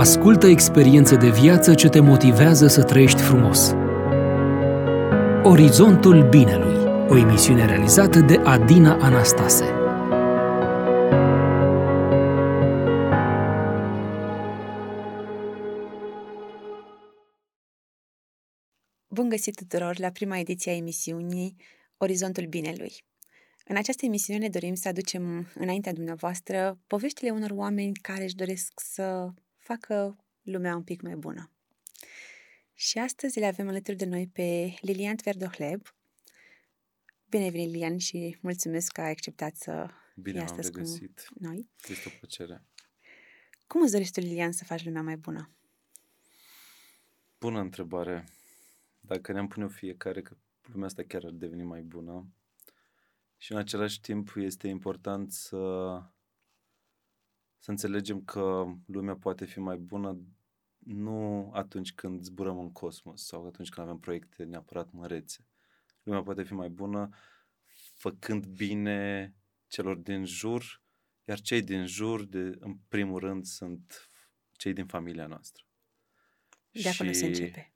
Ascultă experiențe de viață ce te motivează să trăiești frumos. Orizontul Binelui, o emisiune realizată de Adina Anastase. Bun găsit tuturor la prima ediție a emisiunii Orizontul Binelui. În această emisiune dorim să aducem înaintea dumneavoastră poveștile unor oameni care își doresc să facă lumea un pic mai bună. Și astăzi le avem alături de noi pe Lilian Tverdohleb. Bine ai venit, Lilian, și mulțumesc că ai acceptat să Bine fii am astăzi cu regăsit. noi. Este o plăcere. Cum îți dorești tu, Lilian, să faci lumea mai bună? Bună întrebare. Dacă ne-am pune fiecare că lumea asta chiar ar deveni mai bună și în același timp este important să, să înțelegem că lumea poate fi mai bună nu atunci când zburăm în cosmos sau atunci când avem proiecte neapărat mărețe. Lumea poate fi mai bună făcând bine celor din jur, iar cei din jur, de, în primul rând, sunt cei din familia noastră. De acolo se începe.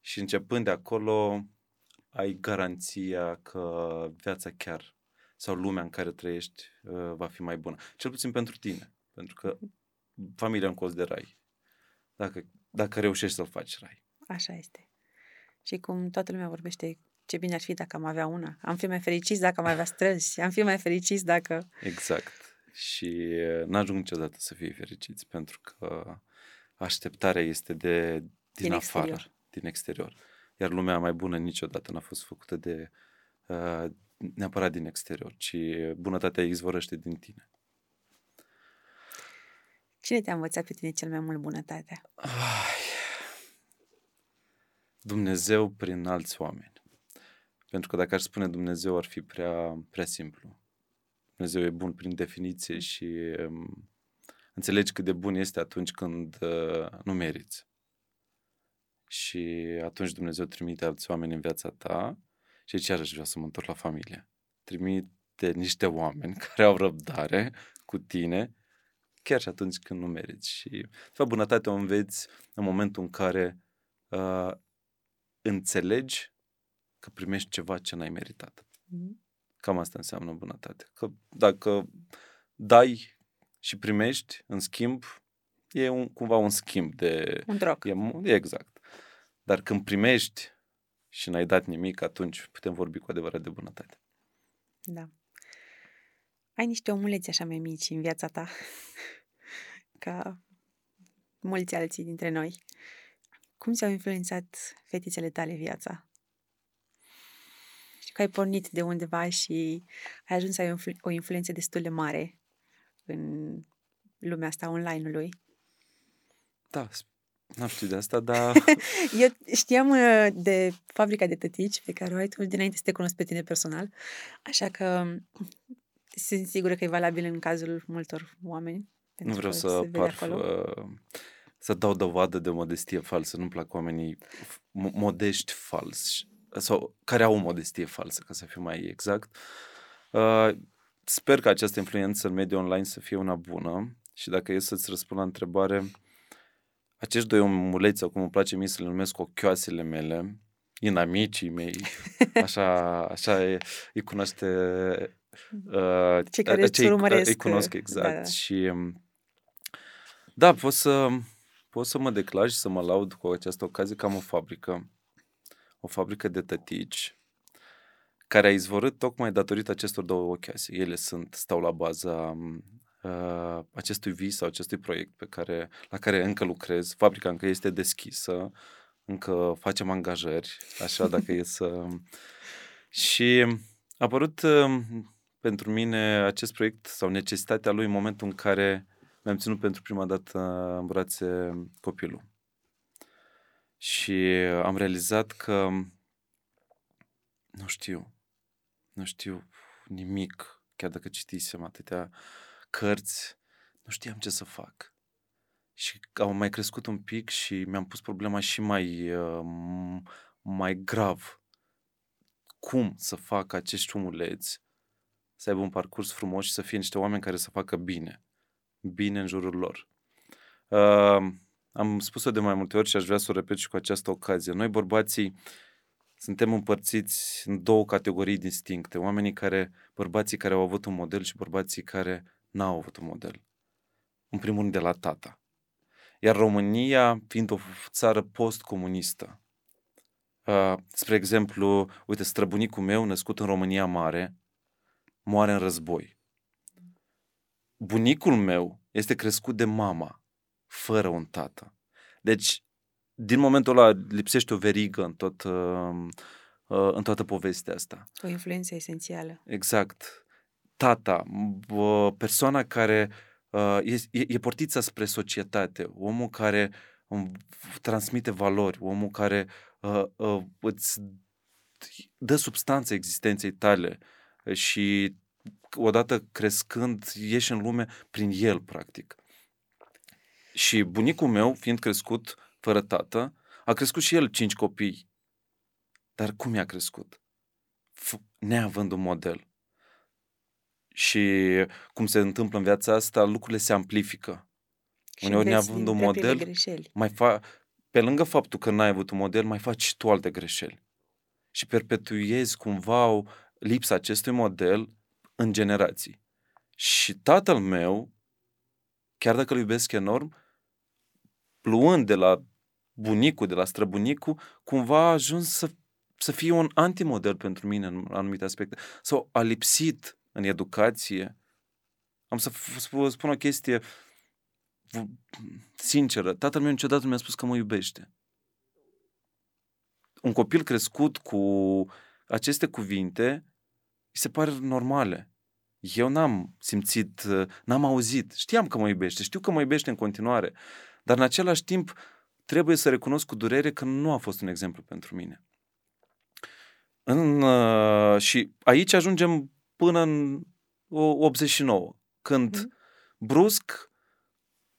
Și începând de acolo, ai garanția că viața chiar sau lumea în care trăiești uh, va fi mai bună. Cel puțin pentru tine. Pentru că familia în cost de rai. Dacă, dacă reușești să-l faci rai. Așa este. Și cum toată lumea vorbește ce bine ar fi dacă am avea una. Am fi mai fericiți dacă am avea străzi. Am fi mai fericiți dacă... Exact. Și uh, n-ajung niciodată să fie fericiți, pentru că așteptarea este de din, Din afară, exterior. din exterior. Iar lumea mai bună niciodată n-a fost făcută de uh, neapărat din exterior, ci bunătatea izvorăște din tine. Cine te-a învățat pe tine cel mai mult bunătatea? Ai, Dumnezeu prin alți oameni. Pentru că dacă aș spune Dumnezeu ar fi prea, prea simplu. Dumnezeu e bun prin definiție și um, înțelegi cât de bun este atunci când uh, nu meriți. Și atunci Dumnezeu trimite alți oameni în viața ta și aici iarăși vreau să mă întorc la familie. Trimite niște oameni care au răbdare cu tine chiar și atunci când nu meriți. Și, de fapt, bunătatea o înveți în momentul în care uh, înțelegi că primești ceva ce n-ai meritat. Mhm. Cam asta înseamnă bunătate. Că dacă dai și primești, în schimb, e un, cumva un schimb de... Un troc. E, mu- e exact. Dar când primești și n-ai dat nimic, atunci putem vorbi cu adevărat de bunătate. Da. Ai niște omuleți așa mai mici în viața ta, ca mulți alții dintre noi. Cum ți-au influențat fetițele tale viața? Știu că ai pornit de undeva și ai ajuns să ai o influ- o influență destul de mare în lumea asta online-ului. Da, s- n-am știut de asta, dar Eu știam uh, de fabrica de tătici pe care o ai tu dinainte să te cunosc pe tine personal, așa că sunt sigură că e valabil în cazul multor oameni. nu pentru vreau că să se vede par acolo. uh, să dau dovadă de modestie falsă. Nu-mi plac oamenii f- mo- modești falsi sau care au o modestie falsă, ca să fiu mai exact. Uh, sper că această influență în mediul online să fie una bună și dacă e să-ți răspund la întrebare, acești doi omuleți, sau cum îmi place mie să le numesc ochioasele mele, inamicii mei, așa, așa e, îi cunoaște uh, Cei care îți cei urmăresc, îi cunosc uh, exact da, da. și um, da, pot să pot să mă declar și să mă laud cu această ocazie că am o fabrică, o fabrică de tătici care a izvorât tocmai datorită acestor două ochioase. Ele sunt, stau la baza um, uh, acestui vis sau acestui proiect pe care, la care încă lucrez. Fabrica încă este deschisă, încă facem angajări, așa dacă e să... Și a apărut um, pentru mine acest proiect sau necesitatea lui în momentul în care mi-am ținut pentru prima dată în brațe copilul. Și am realizat că nu știu, nu știu nimic, chiar dacă citisem atâtea cărți, nu știam ce să fac. Și au mai crescut un pic și mi-am pus problema și mai, uh, m- mai grav. Cum să fac acești omuleți să aibă un parcurs frumos și să fie niște oameni care să facă bine. Bine în jurul lor. Uh, am spus-o de mai multe ori și aș vrea să o repet și cu această ocazie. Noi, bărbații, suntem împărțiți în două categorii distincte. Oamenii care, bărbații care au avut un model și bărbații care n-au avut un model. În primul rând de la tata. Iar România, fiind o țară post-comunistă, uh, spre exemplu, uite, străbunicul meu, născut în România Mare, moare în război. Bunicul meu este crescut de mama, fără un tată. Deci, din momentul ăla lipsește o verigă în, tot, uh, uh, în toată povestea asta. O influență esențială. Exact. Tata, uh, persoana care uh, e, e portița spre societate, omul care um, transmite valori, omul care uh, uh, îți dă substanță existenței tale și odată crescând ieși în lume prin el, practic. Și bunicul meu, fiind crescut fără tată, a crescut și el cinci copii. Dar cum i-a crescut? F- neavând un model. Și cum se întâmplă în viața asta, lucrurile se amplifică. Și Uneori înveți neavând din un propriile model, greșeli. mai fa- pe lângă faptul că n-ai avut un model, mai faci și tu alte greșeli. Și perpetuezi cumva o lipsa acestui model în generații. Și tatăl meu, chiar dacă îl iubesc enorm, pluând de la bunicul, de la străbunicul, cumva a ajuns să, să fie un antimodel pentru mine în anumite aspecte. Sau a lipsit în educație. Am să f- sp- spun o chestie v- sinceră. Tatăl meu niciodată nu mi-a spus că mă iubește. Un copil crescut cu aceste cuvinte îi se pare normale. Eu n-am simțit, n-am auzit. Știam că mă iubește, știu că mă iubește în continuare. Dar în același timp trebuie să recunosc cu durere că nu a fost un exemplu pentru mine. În, uh, și aici ajungem până în o- 89, când Mhm. brusc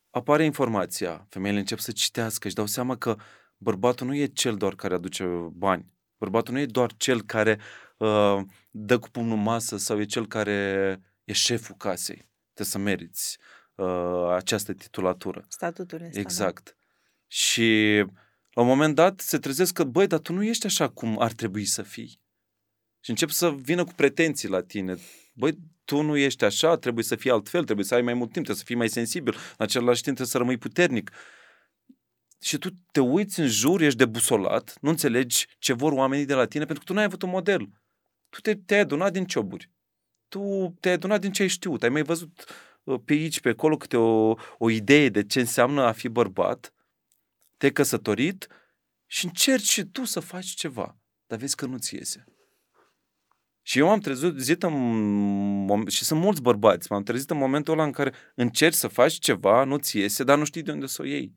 apare informația, femeile încep să citească și dau seama că bărbatul nu e cel doar care aduce bani. Bărbatul nu e doar cel care uh, dă cu pumnul în masă sau e cel care e șeful casei. Trebuie să meriți uh, această titulatură. Statutul ăsta, Exact. Și la un moment dat se trezesc că, băi, dar tu nu ești așa cum ar trebui să fii. Și încep să vină cu pretenții la tine. Băi, tu nu ești așa, trebuie să fii altfel, trebuie să ai mai mult timp, trebuie să fii mai sensibil, în același timp trebuie să rămâi puternic. Și tu te uiți în jur, ești debusolat, nu înțelegi ce vor oamenii de la tine, pentru că tu n-ai avut un model. Tu te, te-ai adunat din cioburi. Tu te-ai adunat din ce ai știut. Ai mai văzut uh, pe aici, pe acolo, câte o, o idee de ce înseamnă a fi bărbat, te-ai căsătorit și încerci și tu să faci ceva, dar vezi că nu-ți iese. Și eu m-am trezit în, mom- și sunt mulți bărbați, m-am trezit în momentul ăla în care încerci să faci ceva, nu-ți iese, dar nu știi de unde să o iei.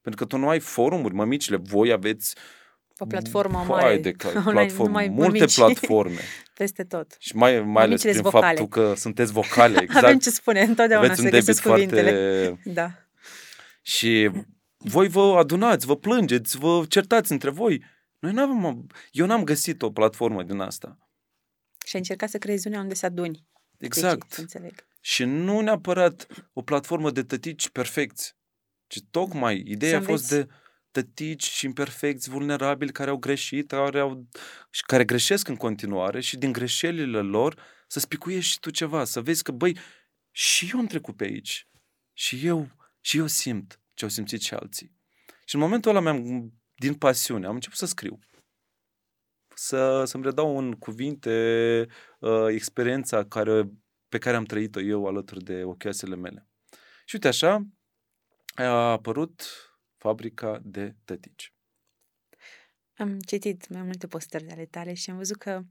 Pentru că tu nu ai forumuri, mămicile, voi aveți O platformă Hai mare. de cla- Online, platforme, numai multe mămici. platforme. Peste tot. Și mai, mai ales Mămicile prin vocale. faptul că sunteți vocale, exact. Avem ce spune, întotdeauna Aveți se un debit găsesc cuvintele. foarte... Da. Și voi vă adunați, vă plângeți, vă certați între voi. Noi n-avem, eu n-am găsit o platformă din asta. Și ai încercat să creezi una unde să aduni. Exact. Să înțeleg. Și nu neapărat o platformă de tătici perfecți, ci tocmai ideea a Să fost de tătici și imperfecți, vulnerabili, care au greșit care au, și care greșesc în continuare și din greșelile lor să spicuiești și tu ceva, să vezi că, băi, și eu am trecut pe aici. Și eu, și eu simt ce au simțit și alții. Și în momentul ăla mi-am, din pasiune, am început să scriu. Să, să-mi redau în cuvinte uh, experiența care, pe care am trăit-o eu alături de ochioasele mele. Și uite așa, a apărut fabrica de tătici. Am citit mai multe postări ale tale și am văzut că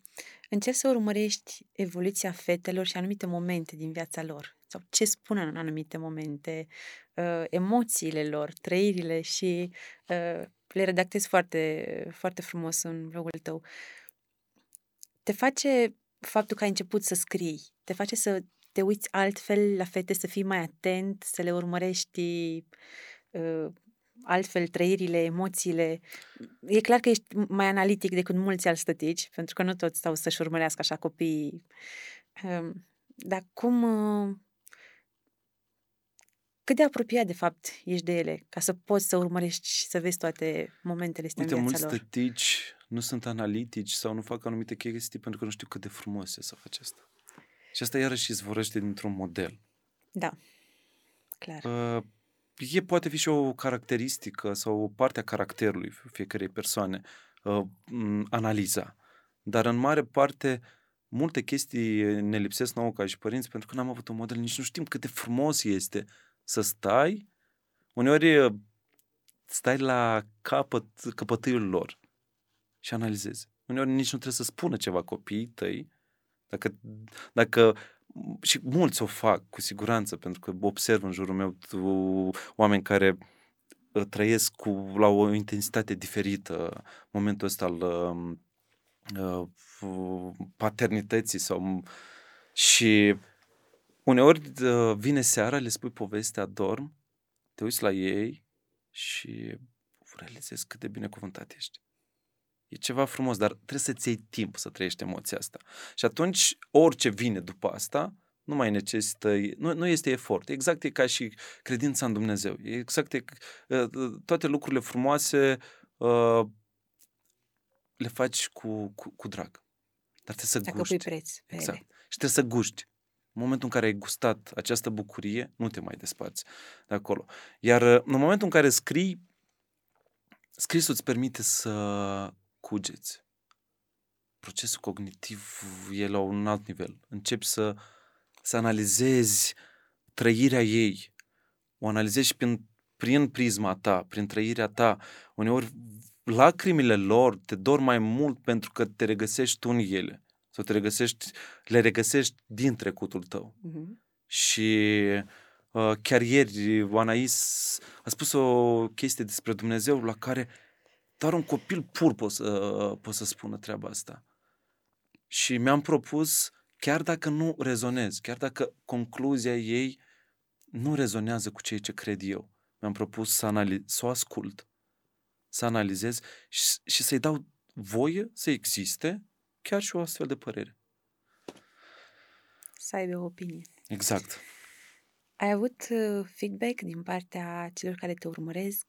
încerci să urmărești evoluția fetelor și anumite momente din viața lor. Sau ce spun în anumite momente, uh, emoțiile lor, trăirile și uh, le redactezi foarte, foarte frumos în blogul tău. Te face faptul că ai început să scrii, te face să te uiți altfel la fete, să fii mai atent, să le urmărești uh, altfel trăirile, emoțiile. E clar că ești mai analitic decât mulți alți stătici, pentru că nu toți stau să-și urmărească așa copiii. Um, dar cum, uh, cât de apropiat, de fapt, ești de ele, ca să poți să urmărești și să vezi toate momentele astea Uite, în mulți viața lor. tătici nu sunt analitici sau nu fac anumite chestii pentru că nu știu cât de frumos e să faci asta. Și asta iarăși izvorăște dintr-un model. Da, clar. Uh, e poate fi și o caracteristică sau o parte a caracterului fiecarei persoane, uh, m, analiza. Dar în mare parte, multe chestii ne lipsesc nouă ca și părinți pentru că n-am avut un model, nici nu știm cât de frumos este să stai, uneori uh, stai la capăt, căpătâiul lor și analizezi. Uneori nici nu trebuie să spună ceva copiii tăi, dacă, dacă și mulți o fac cu siguranță, pentru că observ în jurul meu tu, oameni care uh, trăiesc cu, la o intensitate diferită momentul ăsta al uh, uh, paternității sau și uneori uh, vine seara, le spui povestea, dorm, te uiți la ei și realizezi cât de binecuvântat ești. E ceva frumos, dar trebuie să-ți iei timp să trăiești emoția asta. Și atunci, orice vine după asta, nu mai necesită, nu, nu este efort. Exact e ca și credința în Dumnezeu. E exact e, toate lucrurile frumoase uh, le faci cu, cu, cu drag. Dar trebuie să Dacă guști. pui preț pe Exact. ele. Și trebuie să guști. În momentul în care ai gustat această bucurie, nu te mai desparți de acolo. Iar uh, în momentul în care scrii, scrisul îți permite să cugeți. Procesul cognitiv e la un alt nivel. Începi să, să analizezi trăirea ei. O analizezi și prin, prin prisma ta, prin trăirea ta. Uneori lacrimile lor te dor mai mult pentru că te regăsești tu în ele. Sau te regăsești, le regăsești din trecutul tău. Mhm. Și uh, chiar ieri Anais a spus o chestie despre Dumnezeu la care doar un copil pur poate să, poate să spună treaba asta. Și mi-am propus, chiar dacă nu rezonez, chiar dacă concluzia ei nu rezonează cu ceea ce cred eu, mi-am propus să, analiz, să o ascult, să analizez și, și să-i dau voie să existe chiar și o astfel de părere. Să aibă o opinie. Exact. Ai avut uh, feedback din partea celor care te urmăresc?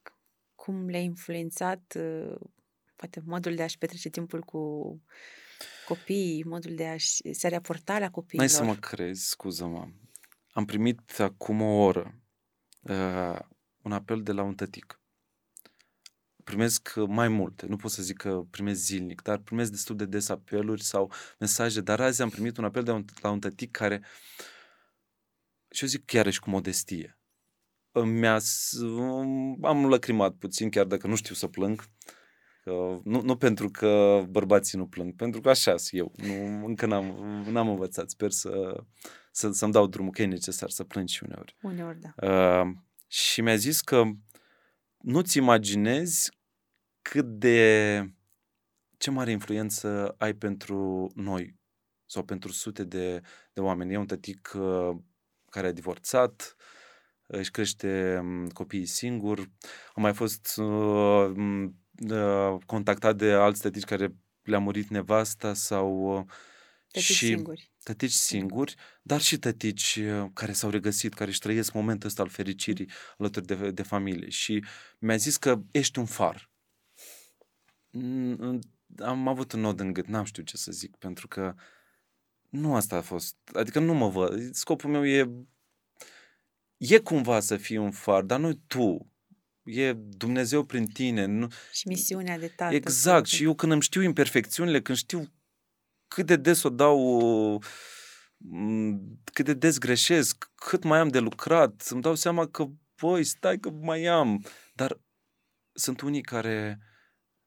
Cum le-a influențat uh, poate modul de a-și petrece timpul cu copiii, modul de a-și se raporta la copiilor? N-ai să mă crezi, scuză-mă. Am primit acum o oră uh, un apel de la un tătic. Primesc mai multe, nu pot să zic că primesc zilnic, dar primesc destul de des apeluri sau mesaje, dar azi am primit un apel de un, la un tătic care, și eu zic chiar și cu modestie, mi-a, s- am lăcrimat puțin, chiar dacă nu știu să plâng, Că, nu, nu pentru că bărbații nu plâng, pentru că așa sunt eu. Nu, încă n-am, n-am învățat. Sper să, să, să-mi dau drumul, că e necesar să plâng și uneori. Uneori, da. Uh, și mi-a zis că nu-ți imaginezi cât de ce mare influență ai pentru noi sau pentru sute de, de oameni. E un tătic uh, care a divorțat, își crește um, copiii singur. Am mai fost uh, m, uh, contactat de alți tătici care le-a murit nevasta sau uh, Tătici și singuri. tătici singuri, dar și tătici uh, care s-au regăsit, care își trăiesc momentul ăsta al fericirii alături de, de familie. Și mi-a zis că ești un far. Mm, Am avut un nod în gât, n-am știut ce să zic, pentru că nu asta a fost. Adică nu mă văd. Scopul meu e e cumva să fii un far, dar nu tu. E Dumnezeu prin tine. Nu, Și misiunea de tată. Exact. Și eu când îmi știu imperfecțiunile, când știu cât de des o dau, m, cât de des greșesc, cât mai am de lucrat, îmi dau seama că, băi, stai că mai am. Dar sunt unii care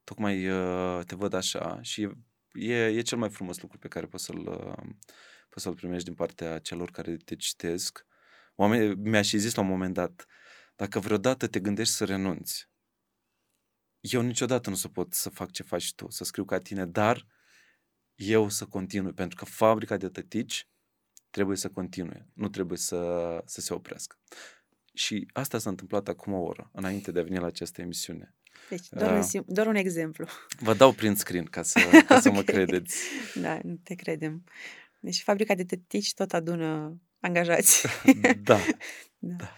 tocmai uh, te văd așa și e, e cel mai frumos lucru pe care poți să-l, uh, poți să-l primești din partea celor care te citesc. Oameni, mi-a și zis la un moment dat, dacă vreodată te gândești să renunți, eu niciodată nu să pot să fac ce faci tu, să scriu ca tine, dar eu să continui, pentru că fabrica de tătici trebuie să continue, nu trebuie să, să se oprească. Și asta s-a întâmplat acum o oră, înainte de a veni la această emisiune. Deci, doar, un, Ah. sim- doar un exemplu. Vă dau prin screen ca să, ca să mă Ok. credeți. Da, nu te credem. Deci fabrica de tătici tot adună angajați. Da, da. da.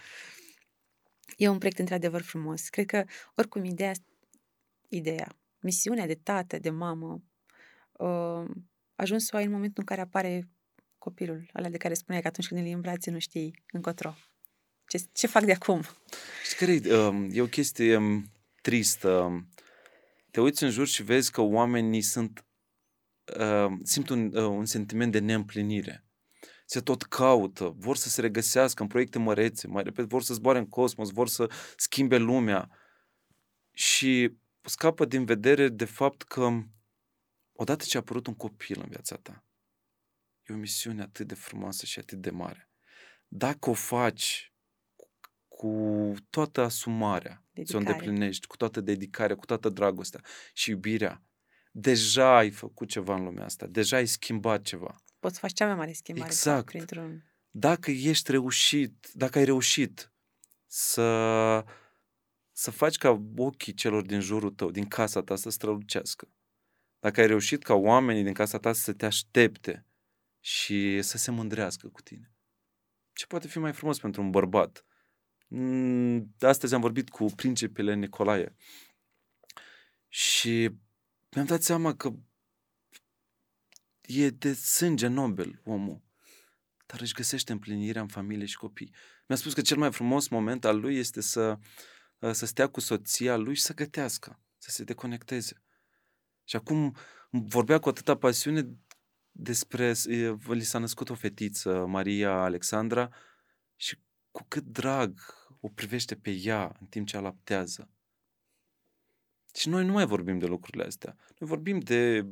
E un proiect într-adevăr frumos. Cred că oricum ideea, ideea, misiunea de tată, de mamă, uh, ajuns să o ai în momentul în care apare copilul, ăla de care spuneai că atunci când îl iei în brațe nu știi încotro. Ce, ce fac de acum? Știi care e, um, e o chestie um, tristă. Te uiți în jur și vezi că oamenii sunt uh, simt un, uh, un sentiment de neîmplinire. Se tot caută, vor să se regăsească în proiecte mărețe, mai repede, vor să zboare în cosmos, vor să schimbe lumea. Și scapă din vedere de fapt că odată ce a apărut un copil în viața ta, e o misiune atât de frumoasă și atât de mare. Dacă o faci cu toată asumarea, Dedicare. să o îndeplinești, cu toată dedicarea, cu toată dragostea și iubirea, deja ai făcut ceva în lumea asta, deja ai schimbat ceva. Poți să faci cea mai mare schimbare exact. printr-un... Dacă ești reușit, dacă ai reușit să, să faci ca ochii celor din jurul tău, din casa ta, să strălucească, dacă ai reușit ca oamenii din casa ta să te aștepte și să se mândrească cu tine, ce poate fi mai frumos pentru un bărbat? Mm, astăzi am vorbit cu principele Nicolae și mi-am dat seama că e de sânge nobel omul, dar își găsește împlinirea în familie și copii. Mi-a spus că cel mai frumos moment al lui este să, să stea cu soția lui și să gătească, să se deconecteze. Și acum vorbea cu atâta pasiune despre, li s-a născut o fetiță, Maria Alexandra, și cu cât drag o privește pe ea în timp ce alaptează. Și noi nu mai vorbim de lucrurile astea. Noi vorbim de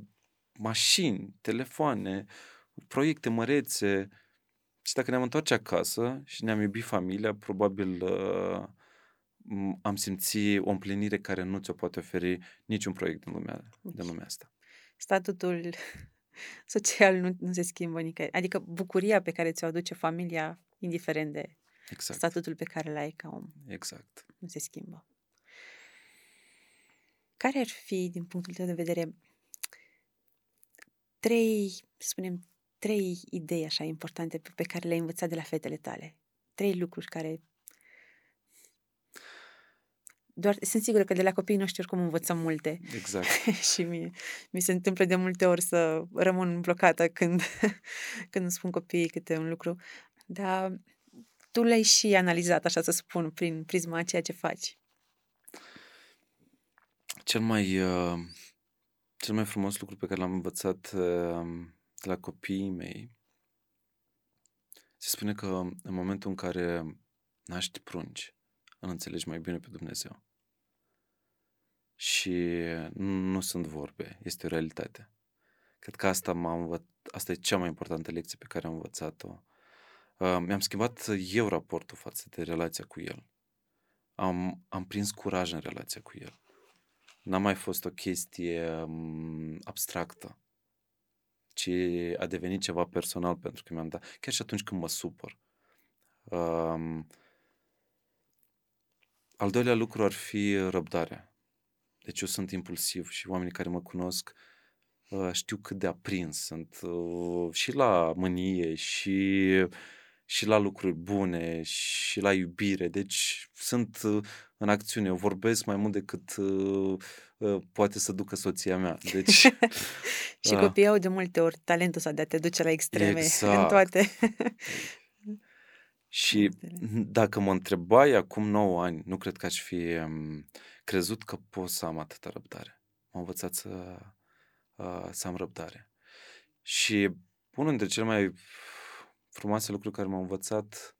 mașini, telefoane, proiecte mărețe. Și dacă ne-am întoarce acasă și ne-am iubit familia, probabil uh, am simțit o împlinire care nu ți-o poate oferi niciun proiect din lumea, din lumea asta. Statutul social nu, nu se schimbă nicăieri. Adică bucuria pe care ți-o aduce familia, indiferent de exact. statutul pe care l-ai ca om. Exact. Nu se schimbă. Care ar fi, din punctul tău de vedere, trei, să spunem, trei idei așa importante pe care le-ai învățat de la fetele tale? Trei lucruri care doar, sunt sigură că de la copiii noștri oricum învățăm multe. Exact. și mi, mi se întâmplă de multe ori să rămân blocată când, când îmi spun copiii câte un lucru. Dar tu l-ai și analizat, așa să spun, prin prisma a ceea ce faci. Cel mai, uh, cel mai frumos lucru pe care l-am învățat uh, de la copiii mei se spune că în momentul în care naști prunci, îl înțelegi mai bine pe Dumnezeu. Și nu sunt vorbe, este o realitate. Cred că asta, m-a învăț... asta e cea mai importantă lecție pe care am învățat-o. Uh, mi-am schimbat eu raportul față de relația cu el. Am, am prins curaj în relația cu el n-a mai fost o chestie um, abstractă, ci a devenit ceva personal pentru că mi-am dat, chiar și atunci când mă supăr. Um, al doilea lucru ar fi răbdarea. Deci eu sunt impulsiv și oamenii care mă cunosc uh, știu cât de aprins sunt uh, și la mânie și și la lucruri bune și la iubire. Deci sunt uh, în acțiune. Eu vorbesc mai mult decât uh, uh, poate să ducă soția mea. Deci, și uh, copiii au de multe ori talentul ăsta de a te duce la extreme exact. în toate. Și dacă mă întrebai acum 9 ani, nu cred că aș fi um, crezut că pot să am atâta răbdare. M-am învățat să, uh, să am răbdare. Și unul dintre cele mai frumoase lucruri care m-au învățat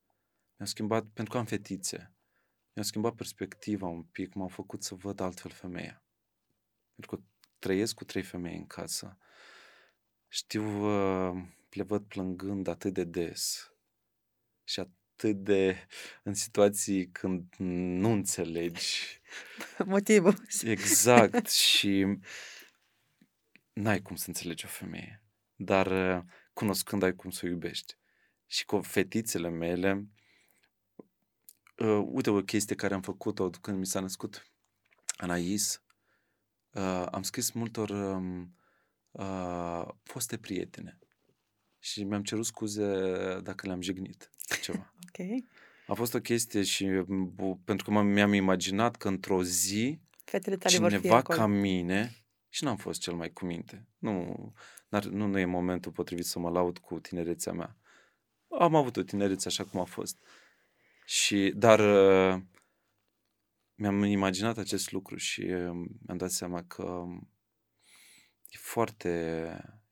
mi-au schimbat, pentru că am fetițe, mi-au schimbat perspectiva un pic, m-au făcut să văd altfel femeia. Pentru că trăiesc cu trei femei în casă. Știu, uh, le văd plângând atât de des și atât de în situații când nu înțelegi motivul. Exact și n-ai cum să înțelegi o femeie, dar uh, cunoscând ai cum să o iubești și cu fetițele mele, uh, uite o chestie care am făcut-o când mi s-a născut Anais, uh, am scris multor um, uh, foste prietene și mi-am cerut scuze dacă le-am jignit ceva. Ok. A fost o chestie și bu- pentru că m- mi-am imaginat că într-o zi Fetele tale vor fi cineva acolo. ca mine și n-am fost cel mai cu minte. Nu, n-ar, nu, nu e momentul potrivit să mă laud cu tinerețea mea. Am avut o tinerețe așa cum a fost. Și, dar uh, mi-am imaginat acest lucru și uh, mi-am dat seama că e foarte,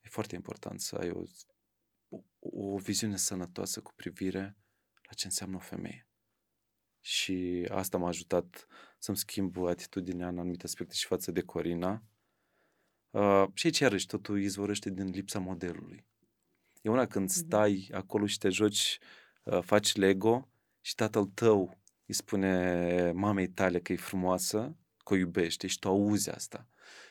e foarte important să ai o, o, o viziune sănătoasă cu privire la ce înseamnă o femeie. Și asta m-a ajutat să-mi schimb atitudinea în anumite aspecte și față de Corina. Uh, și aici, iarăși, totul izvorăște din lipsa modelului. E una când stai acolo și te joci, uh, faci Lego și tatăl tău îi spune mamei tale că e frumoasă, că o iubește și tu auzi asta.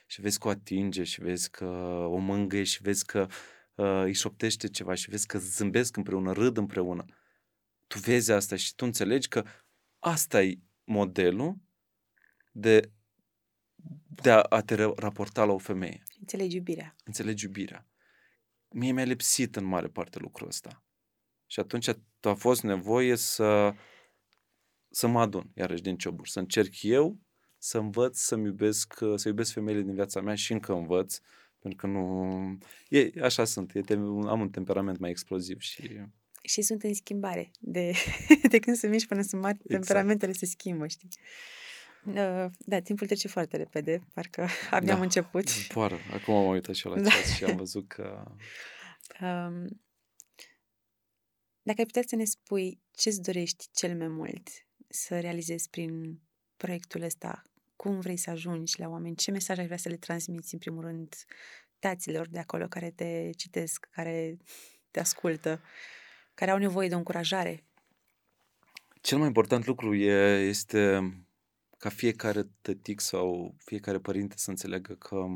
Și vezi că o atinge și vezi că o mângâie și vezi că uh, îi șoptește ceva și vezi că zâmbesc împreună, râd împreună. Tu vezi asta și tu înțelegi că asta e modelul de, de a, a te ra- raporta la o femeie. Înțelegi iubirea. Înțelegi iubirea. Mie mi-a lipsit în mare parte lucrul ăsta. Și atunci a fost nevoie să, să mă adun, iarăși, din cioburi. Să încerc eu să învăț să-mi iubesc, să iubesc femeile din viața mea și încă învăț. Pentru că nu... E, așa sunt. E, tem- am un temperament mai exploziv și... Și sunt în schimbare. De, de când sunt mici până sunt mari, Exact. temperamentele se schimbă, știi? Uh, Da, timpul trece foarte repede, parcă abia am Da. început. Zboară. Acum m-am uitat și eu la Da. ceas și am văzut că... Um, dacă ai putea să ne spui ce îți dorești cel mai mult să realizezi prin proiectul ăsta, cum vrei să ajungi la oameni, ce mesaj ai vrea să le transmiți, în primul rând, taților de acolo care te citesc, care te ascultă, care au nevoie de o încurajare. Cel mai important lucru e, este ca fiecare tătic sau fiecare părinte să înțeleagă că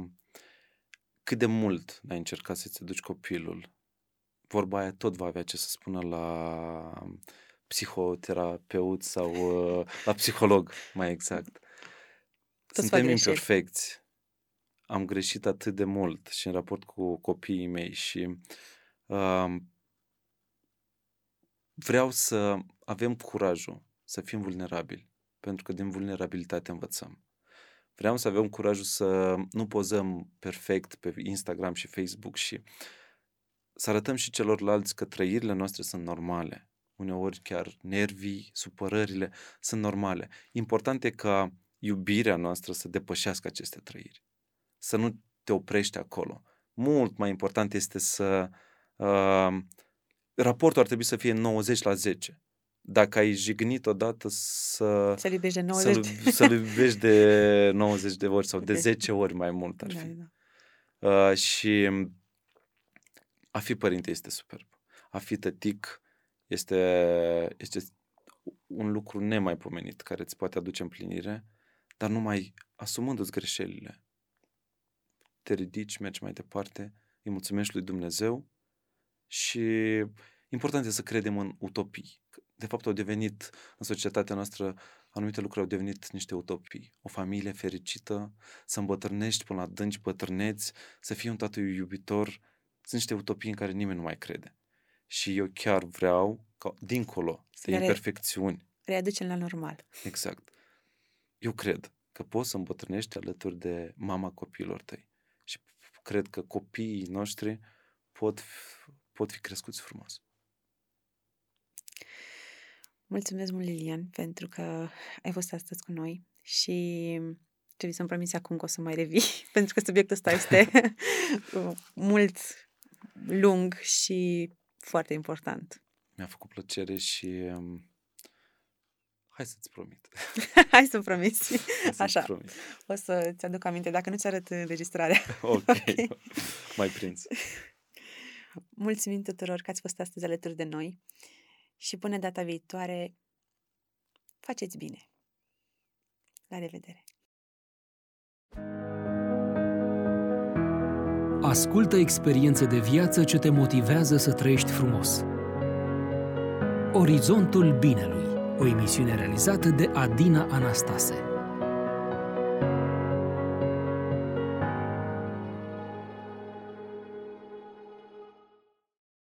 cât de mult ai încercat să-ți duci copilul, vorba aia tot va avea ce să spună la psihoterapeut sau uh, la psiholog, mai exact. fac Suntem greșeli. imperfecți. Am greșit atât de mult și în raport cu copiii mei și uh, vreau să avem curajul să fim vulnerabili, pentru că din vulnerabilitate învățăm. Vreau să avem curajul să nu pozăm perfect pe Instagram și Facebook și să arătăm și celorlalți că trăirile noastre sunt normale. Uneori chiar nervii, supărările sunt normale. Important e ca iubirea noastră să depășească aceste trăiri. Să nu te oprești acolo. Mult mai important este să... Uh, raportul ar trebui să fie 90 la 10. Dacă ai jignit odată să... Să-l iubești de 90. Să-l, să-l iubești de 90 de ori sau de Ok. 10 ori mai mult ar Da, fi. da. Uh, și a fi părinte este superb. A fi tătic este, este un lucru nemaipomenit care îți poate aduce împlinire, dar numai asumându-ți greșelile. Te ridici, mergi mai departe, îi mulțumești lui Dumnezeu și important este să credem în utopii. De fapt, au devenit în societatea noastră anumite lucruri au devenit niște utopii. O familie fericită, să îmbătrânești până la adânci bătrâneți, să fii un tată iubitor, sunt niște utopii în care nimeni nu mai crede. Și eu chiar vreau, ca, dincolo Să de le re- imperfecțiuni, Readucem la normal. exact, eu cred că poți să îmbătrânești alături de mama copiilor tăi. Și cred că copiii noștri pot, f- pot fi crescuți frumos. Mulțumesc mult, Lilian, pentru că ai fost astăzi cu noi și trebuie să-mi promiți acum că o să mai revii, pentru că subiectul ăsta este mult lung și foarte important. Mi-a făcut plăcere și um, hai să-ți promit. Hai să promiți. Hai să-ți Așa, promit. o să-ți aduc aminte, dacă nu-ți arăt înregistrarea. Ok, mai prins. Mulțumim tuturor că ați fost astăzi alături de noi și până data viitoare, faceți bine. La revedere! Ascultă experiențe de viață ce te motivează să trăiești frumos. Orizontul Binelui, o emisiune realizată de Adina Anastase.